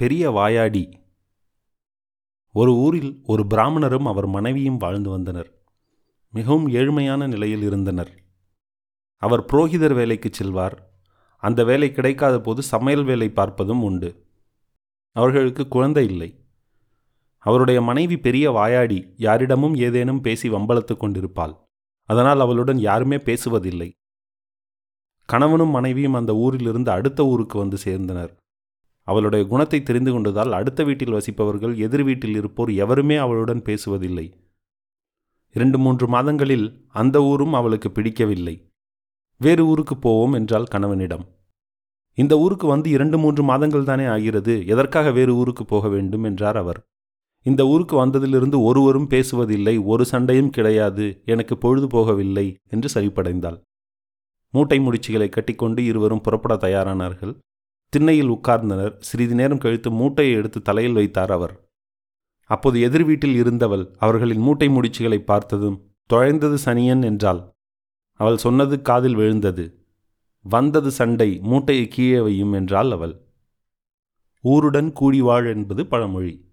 பெரிய வாயாடி. ஒரு ஊரில் ஒரு பிராமணரும் அவர் மனைவியும் வாழ்ந்து வந்தனர். மிகவும் ஏழ்மையான நிலையில் இருந்தனர். அவர் புரோகிதர் வேலைக்கு செல்வார். அந்த வேலை கிடைக்காத போது சமையல் வேலை பார்ப்பதும் உண்டு. அவர்களுக்கு குழந்தை இல்லை. அவருடைய மனைவி பெரிய வாயாடி யாரிடமும் ஏதேனும் பேசி வம்பளத்து கொண்டிருப்பாள். அதனால் அவளுடன் யாருமே பேசுவதில்லை. கணவனும் மனைவியும் அந்த ஊரிலிருந்து அடுத்த ஊருக்கு வந்து சேர்ந்தனர். அவளுடைய குணத்தை தெரிந்து கொண்டதால் அடுத்த வீட்டில் வசிப்பவர்கள் எதிர் வீட்டில் இருப்போர் எவருமே அவளுடன் பேசுவதில்லை. இரண்டு மூன்று மாதங்களில் அந்த ஊரும் அவளுக்கு பிடிக்கவில்லை. வேறு ஊருக்கு போவோம் என்றால் கணவனிடம். இந்த ஊருக்கு வந்து இரண்டு மூன்று மாதங்கள் தானே ஆகிறது எதற்காக வேறு ஊருக்கு போக வேண்டும் என்றார் அவர். இந்த ஊருக்கு வந்ததிலிருந்து ஒருவரும் பேசுவதில்லை ஒரு சண்டையும் கிடையாது எனக்கு பொழுது போகவில்லை என்று சரிப்படைந்தாள் மூட்டை முடிச்சுகளை கட்டிக்கொண்டு இருவரும் புறப்பட தயாரானார்கள். திண்ணையில் உட்கார்ந்தனர். சிறிது நேரம் கழித்து மூட்டையை எடுத்து தலையில் வைத்தார் அவர். அப்போது எதிர் வீட்டில் இருந்தவள் அவர்களின் மூட்டை முடிச்சுகளை பார்த்ததும் தொலைந்தது சனியன் என்றாள். அவள் சொன்னது காதில் விழுந்தது. வந்தது சண்டை மூட்டையை கீழே வையும் என்றாள் அவள். ஊருடன் கூடி வாழ் என்பது பழமொழி.